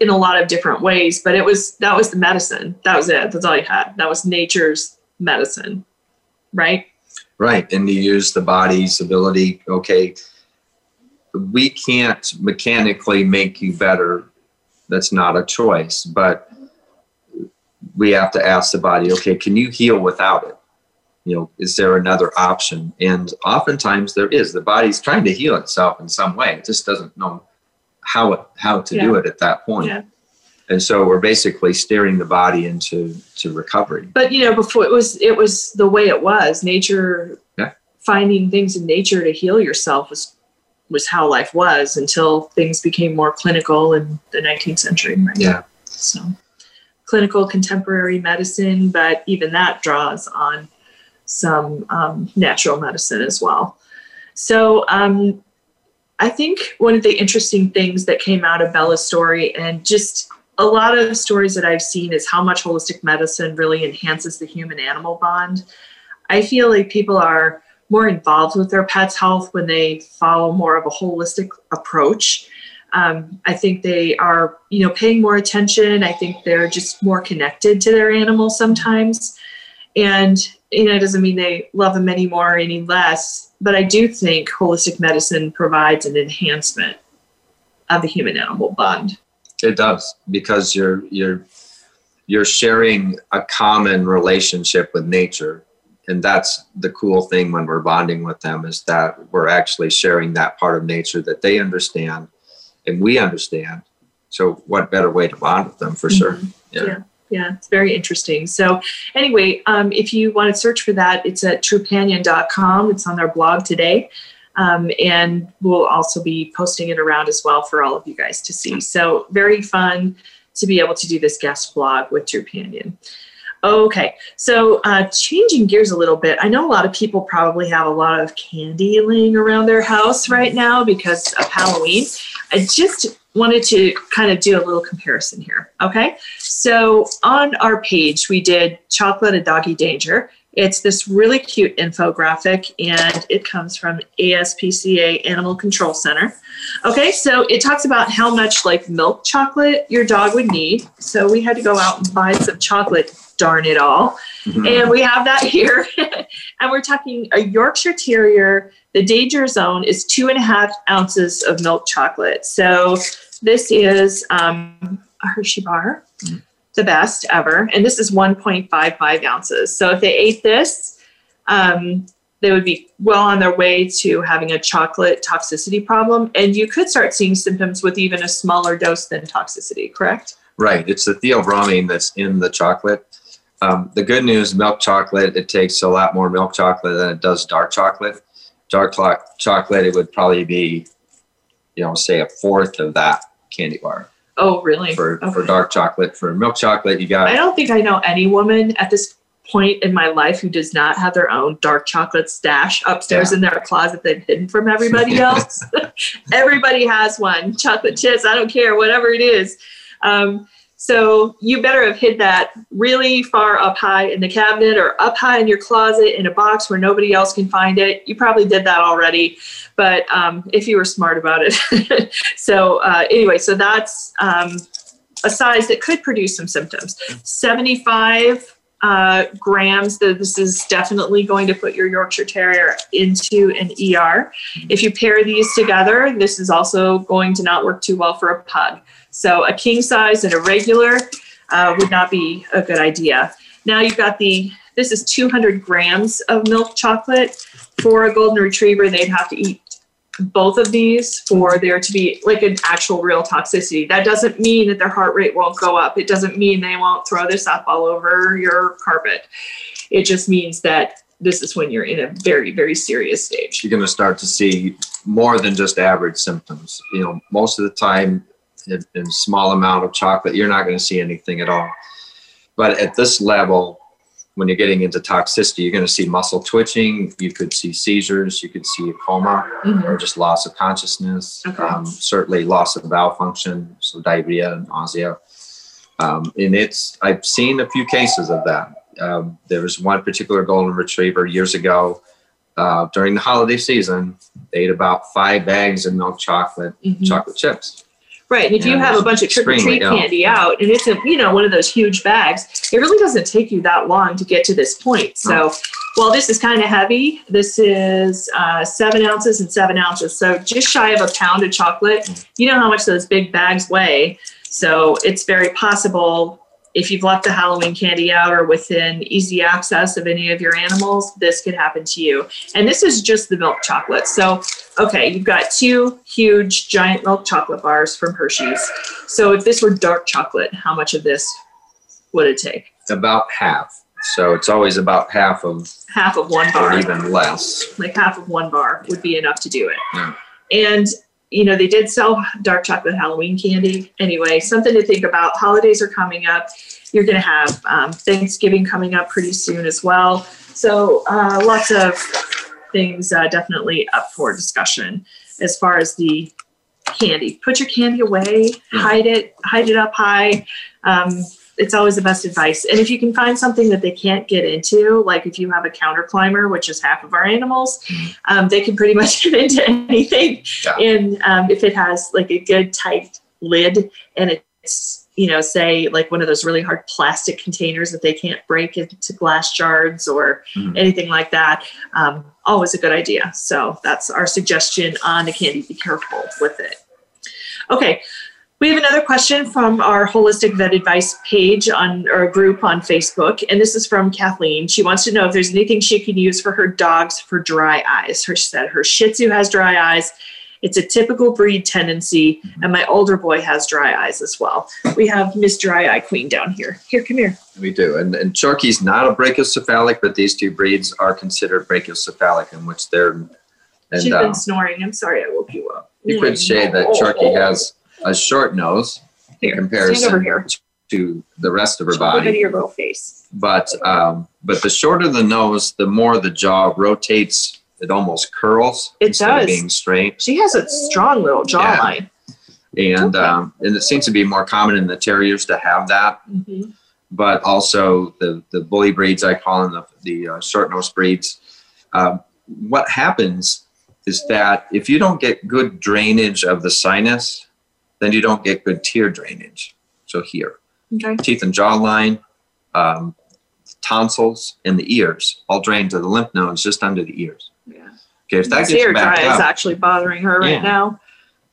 in a lot of different ways, but it was that was the medicine. That was it. That's all you had. That was nature's medicine, right? Right. And you use the body's ability. Okay. We can't mechanically make you better. That's not a choice. But we have to ask the body, okay, can you heal without it? You know, is there another option? And oftentimes there is. The body's trying to heal itself in some way. It just doesn't know how it, how to do it at that point. Yeah. And so we're basically steering the body into to recovery. but you know before it was it was the way it was nature Yeah. finding things in nature to heal yourself was was how life was until things became more clinical in the 19th century right Yeah. so clinical contemporary medicine but even that draws on some um, natural medicine as well so um, i think one of the interesting things that came out of bella's story and just a lot of stories that I've seen is how much holistic medicine really enhances the human animal bond. I feel like people are more involved with their pet's health when they follow more of a holistic approach. Um, I think they are, you know, paying more attention. I think they're just more connected to their animal sometimes. And, you know, it doesn't mean they love them any more or any less, but I do think holistic medicine provides an enhancement of the human animal bond. It does because you're you're you're sharing a common relationship with nature, and that's the cool thing when we're bonding with them is that we're actually sharing that part of nature that they understand, and we understand. So, what better way to bond with them for sure? Mm-hmm. Yeah. Yeah. Yeah, it's very interesting. So, anyway, um, if you want to search for that, it's at trupanion.com. It's on their blog today. Um, and we'll also be posting it around as well for all of you guys to see. So, very fun to be able to do this guest blog with Trupanion. Okay, so uh, changing gears a little bit. I know a lot of people probably have a lot of candy laying around their house right now because of Halloween. I just wanted to kind of do a little comparison here. Okay, so on our page, we did Chocolate and Doggy Danger. It's this really cute infographic, and it comes from ASPCA Animal Control Center. Okay, so it talks about how much like milk chocolate your dog would need. So we had to go out and buy some chocolate, darn it all. Mm-hmm. And we have that here. <laughs> and we're talking a Yorkshire Terrier. The danger zone is two and a half ounces of milk chocolate. So this is um, a Hershey bar, the best ever. And this is 1.55 ounces. So if they ate this, um, they would be well on their way to having a chocolate toxicity problem. And you could start seeing symptoms with even a smaller dose than toxicity, correct? Right. It's the theobromine that's in the chocolate. Um, the good news, milk chocolate, it takes a lot more milk chocolate than it does dark chocolate. Dark chocolate, it would probably be, you know, say a fourth of that candy bar. Oh, really? For, for dark chocolate, for milk chocolate, you got. I don't think I know any woman at this point in my life who does not have their own dark chocolate stash upstairs Yeah. in their closet they've hidden from everybody <laughs> else. <laughs> Everybody has one. Chocolate chips, I don't care, whatever it is. Um, so you better have hid that really far up high in the cabinet or up high in your closet in a box where nobody else can find it. You probably did that already, but um, if you were smart about it. <laughs> so uh, anyway, so that's um, a size that could produce some symptoms. 75 uh, grams. The, this is definitely going to put your Yorkshire Terrier into an ER. If you pair these together, this is also going to not work too well for a pug. So a king size and a regular uh, would not be a good idea. Now you've got the, this is 200 grams of milk chocolate. For a golden retriever, they'd have to eat both of these for there to be like an actual real toxicity. That doesn't mean that their heart rate won't go up. It doesn't mean they won't throw this up all over your carpet. It just means that this is when you're in a very, very serious stage. You're going to start to see more than just average symptoms. You know, most of the time, in, small amount of chocolate, you're not going to see anything at all. But at this level, when you're getting into toxicity, you're going to see muscle twitching. You could see seizures. You could see a coma Mhm. or just loss of consciousness. Okay. Um, certainly loss of bowel function, so diarrhea, and nausea. Um, and it's I've seen a few cases of that. Um, there was one particular golden retriever years ago uh, during the holiday season. They ate about five bags of milk chocolate, Mhm. chocolate chips. Right. And if you have a bunch of trick or treat candy out and it's a, you know, one of those huge bags, it really doesn't take you that long to get to this point. So while this is kind of heavy, this is uh, seven ounces and seven ounces. So just shy of a pound of chocolate. You know how much those big bags weigh. So it's very possible if you've left the Halloween candy out or within easy access of any of your animals, this could happen to you. And this is just the milk chocolate. So okay, you've got two huge giant milk chocolate bars from Hershey's. So if this were dark chocolate, how much of this would it take? About half. So it's always about half of, Half of one or bar, even less. like half of one bar would be enough to do it. Yeah. And you know, they did sell dark chocolate Halloween candy. Anyway, something to think about. Holidays are coming up. You're going to have um, Thanksgiving coming up pretty soon as well. So uh, lots of things uh, definitely up for discussion as far as the candy. Put your candy away, hide it, hide it up high. Um, it's always the best advice. And if you can find something that they can't get into, like if you have a counter climber, which is half of our animals, um, they can pretty much <laughs> get into anything. Yeah. And um, if it has like a good tight lid and it's, you know, say like one of those really hard plastic containers that they can't break into glass jars or Mhm. anything like that, um, always a good idea. So that's our suggestion on the candy. Be careful with it. Okay. We have another question from our Holistic Vet Advice page on or group on Facebook, and this is from Kathleen. She wants to know if there's anything she can use for her dogs for dry eyes. Her she said her Shih Tzu has dry eyes. It's a typical breed tendency, and my older boy has dry eyes as well. We have Miss Dry Eye Queen down here. Here, come here. We do. And, and Chorky's not a brachiocephalic, but these two breeds are considered brachiocephalic, in which they're. And She's been um, snoring. I'm sorry, I woke you up. you could say that oh, Chorky oh. has a short nose Here, in stand over comparison to the rest of her body. your little face. But um, but the shorter the nose, the more the jaw rotates. It almost curls It instead does. of being straight. She has a strong little jawline. And Okay. um, and it seems to be more common in the terriers to have that. Mhm. but also the the bully breeds I call them the the uh, short nose breeds. Um, what happens is that if you don't get good drainage of the sinus, then you don't get good tear drainage. So here, Okay. teeth and jawline, um, tonsils, and the ears all drain to the lymph nodes just under the ears. Yeah. Okay, if that her gets dry backed is actually bothering her right Yeah. now.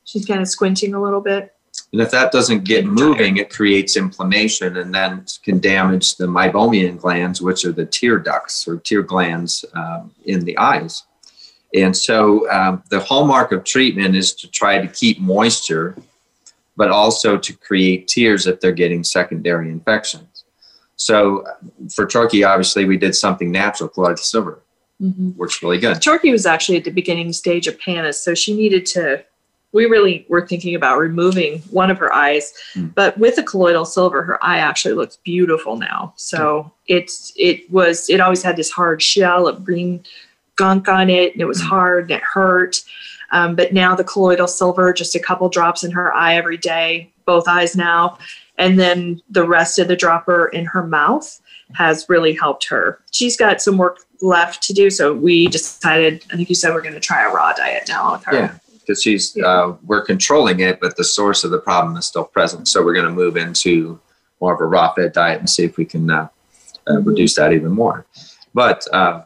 She's kind of squinting a little bit. And if that doesn't get moving, it creates inflammation and then can damage the meibomian glands, which are the tear ducts or tear glands um, in the eyes. And so um, the hallmark of treatment is to try to keep moisture, but also to create tears if they're getting secondary infections. So for Turkey, obviously, we did something natural, colloidal silver. Mm-hmm. Works really good. Turkey was actually at the beginning stage of pannus, so she needed to. We really were thinking about removing one of her eyes, Hmm. but with the colloidal silver, her eye actually looks beautiful now. So hmm. it's it was it always had this hard shell of green gunk on it, and it was hmm. hard and it hurt. Um, but now the colloidal silver, just a couple drops in her eye every day, both eyes now, and then the rest of the dropper in her mouth has really helped her. She's got some work left to do, so we decided. I think you said we're going to try a raw diet now with her. Yeah, because she's uh, we're controlling it, but the source of the problem is still present. So we're going to move into more of a raw fed diet and see if we can uh, uh, reduce that even more. But uh,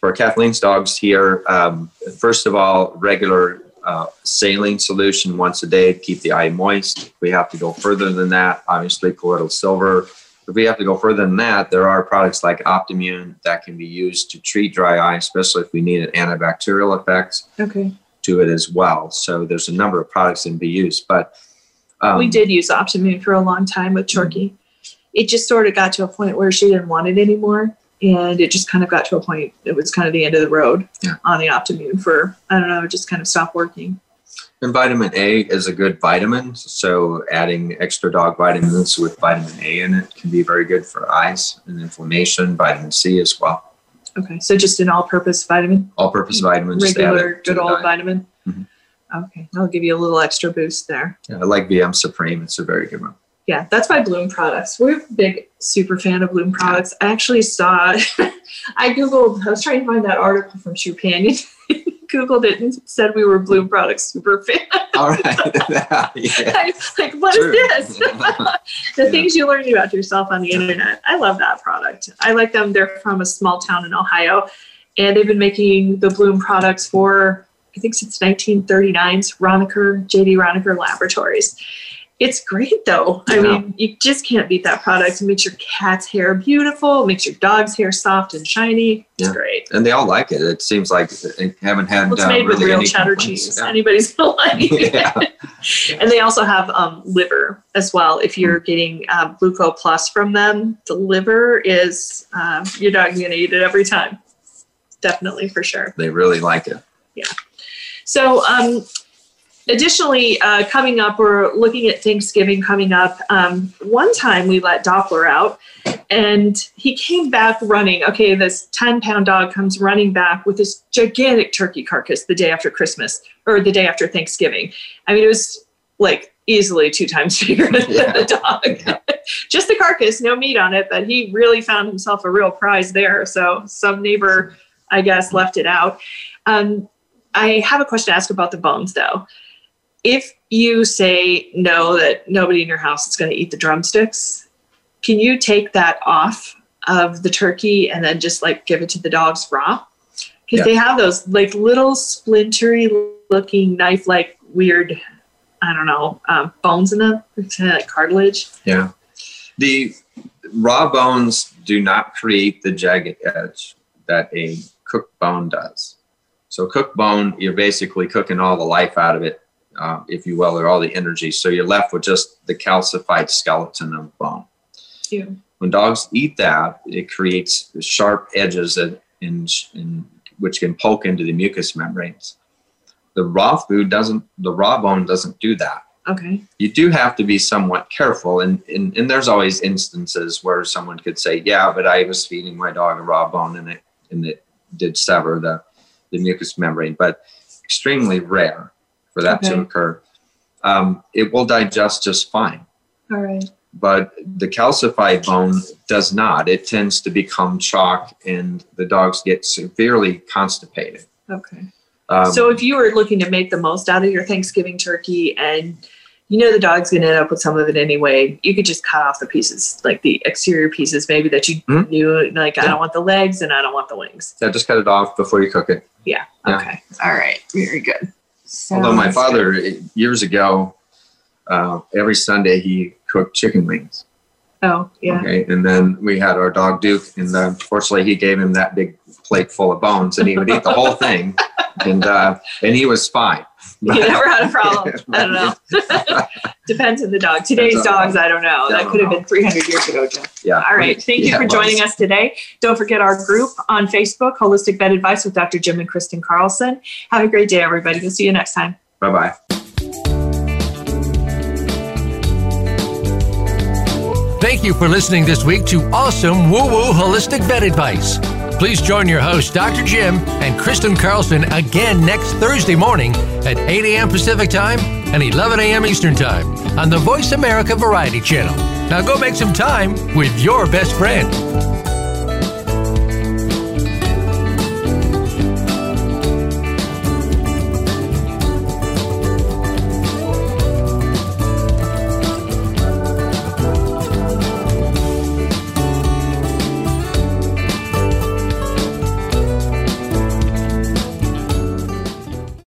for Kathleen's dogs here, um, first of all, regular uh, saline solution once a day to keep the eye moist. If we have to go further than that, obviously colloidal silver. If we have to go further than that, there are products like Optimune that can be used to treat dry eye, especially if we need an antibacterial effect. Okay. to it as well. So there's a number of products that can be used, but um, we did use Optimune for a long time with Chorky. It just sort of got to a point where she didn't want it anymore. And it just kind of got to a point, it was kind of the end of the road Yeah. on the Optimune for, I don't know, it just kind of stopped working. And vitamin A is a good vitamin. So adding extra dog vitamins with vitamin A in it can be very good for eyes and inflammation, vitamin C as well. Okay, so just an all purpose vitamin, All purpose vitamins. just regular, good old diet. vitamin. Mhm. Okay, I'll give you a little extra boost there. Yeah, I like VM Supreme. It's a very good one. Yeah, that's my Bloom products. We're a big super fan of Bloom products. I actually saw, <laughs> I Googled, I was trying to find that article from Trupanion. <laughs> Googled it and said we were Bloom products super fan. All right. <laughs> yeah. I was like, what True. is this? the Yeah. things you learn about yourself on the internet. I love that product. I like them. They're from a small town in Ohio, and they've been making the Bloom products for I think since 1939's Roniker JD Roniker Laboratories. It's great though. I Yeah. mean, you just can't beat that product. It makes your cat's hair beautiful. It makes your dog's hair soft and shiny. It's Yeah. great. And they all like it. It seems like they haven't had Well, it's uh, made with really real any cheddar complaints. cheese. Yeah. Anybody's gonna <laughs> like it. And they also have um, liver as well. If you're getting um, Gluco Plus from them, the liver is um, your dog's gonna eat it every time. Definitely for sure. They really like it. Yeah. So, um, additionally, uh, coming up, we're looking at Thanksgiving coming up. Um, one time we let Doppler out, and he came back running. Okay, this 10 pound dog comes running back with this gigantic turkey carcass the day after Christmas or the day after Thanksgiving. I mean, it was like easily two times <laughs> bigger than Yeah. the dog. <laughs> Just the carcass, no meat on it, but he really found himself a real prize there. So, some neighbor, I guess, left it out. Um, I have a question to ask about the bones, though. If you say no, that nobody in your house is going to eat the drumsticks, can you take that off of the turkey and then just like give it to the dogs raw? Because Yeah. they have those like little splintery looking knife like weird, I don't know, um, bones in them, it's kind of like cartilage. Yeah. The raw bones do not create the jagged edge that a cooked bone does. So, cooked bone, you're basically cooking all the life out of it, uh, if you will, or all the energy. So, you're left with just the calcified skeleton of bone. Ew. When dogs eat that, it creates sharp edges that in, in, which can poke into the mucous membranes. The raw food doesn't, the raw bone doesn't do that Okay. you do have to be somewhat careful and, and and there's always instances where someone could say yeah but i was feeding my dog a raw bone and it and it did sever the the mucous membrane but extremely rare for that to occur um, it will digest just fine All right. but the calcified bone does not it tends to become chalk and the dogs get severely constipated Okay. um, so if you were looking to make the most out of your Thanksgiving turkey and you know the dog's going to end up with some of it anyway, you could just cut off the pieces, like the exterior pieces maybe that you Mhm. knew, like I don't want the legs and I don't want the wings. yeah, just cut it off before you cook it Yeah. Yeah. Okay. All right. Very good. Although my father good. years ago, uh, every Sunday he cooked chicken wings. Oh, yeah. Okay, and then we had our dog Duke, and uh, fortunately he gave him that big plate full of bones, and he would eat the whole thing, <laughs> and uh, and he was fine. <laughs> You never had a problem. <laughs> I don't know. <laughs> Depends on the dog. Today's dogs, I don't know. Yeah, That could have been 300 years ago, Jim. yeah. All right. Thank you for joining us today. Don't forget our group on Facebook, Holistic Vet Advice with Dr. Jim and Kristen Carlson. Have a great day, everybody. We'll see you next time. Bye bye. Thank you for listening this week to Awesome Woo Woo Holistic Vet Advice. Please join your host, Dr. Jim and Kristen Carlson, again next Thursday morning at 8 a.m. Pacific Time and 11 a.m. Eastern Time on the Voice America Variety Channel. Now go make some time with your best friend.